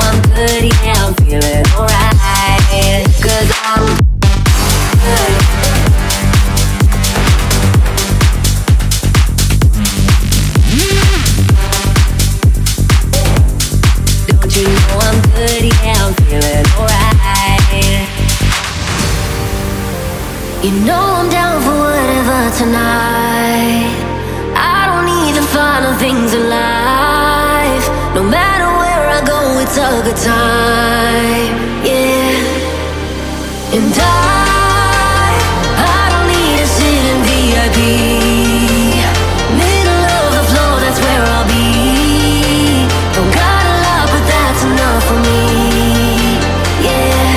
I'm good? Yeah, I'm feeling alright. Cause I'm good. Don't you know I'm good? Yeah, I'm feeling alright. You know I'm down for whatever tonight. I don't things in It's a good time. Yeah. And I, I don't need in VIP. Middle of the floor, that's where I'll be. Don't got a lot, but that's enough for me. Yeah.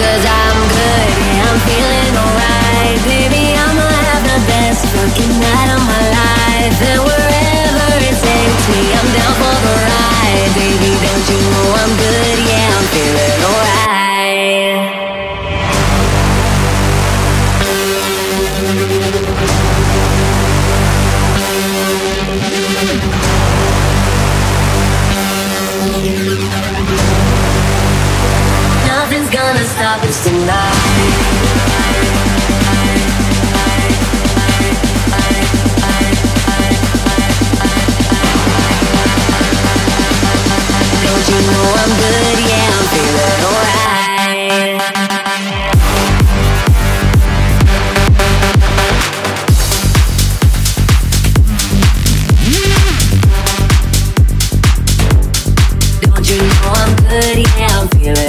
Cause I'm good, yeah, I'm feeling alright. Baby, I'ma have the best fucking night of my life. And wherever it takes me, I'm down for the ride. Baby, Nothing's gonna stop us tonight. yeah, I'm feeling.